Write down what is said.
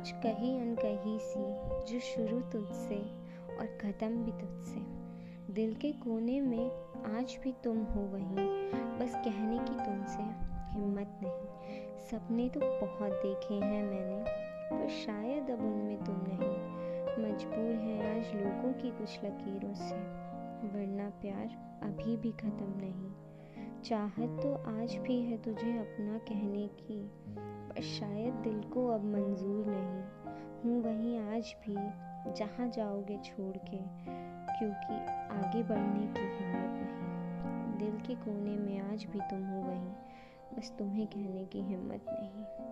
कुछ कही अनकही सी जो शुरू तुझसे और ख़त्म भी तुझसे। दिल के कोने में आज भी तुम हो वहीं, बस कहने की तुमसे हिम्मत नहीं। सपने तो बहुत देखे हैं मैंने, पर शायद अब उनमें तुम नहीं। मजबूर हैं आज लोगों की कुछ लकीरों से, वरना प्यार अभी भी ख़त्म नहीं। चाहत तो आज भी है तुझे अपना कहने की, पर शायद दिल को अब मंजूर नहीं। हूँ वहीं आज भी, जहाँ जाओगे छोड़ के, क्योंकि आगे बढ़ने की हिम्मत नहीं। दिल के कोने में आज भी तुम हो वहीं, बस तुम्हें कहने की हिम्मत नहीं।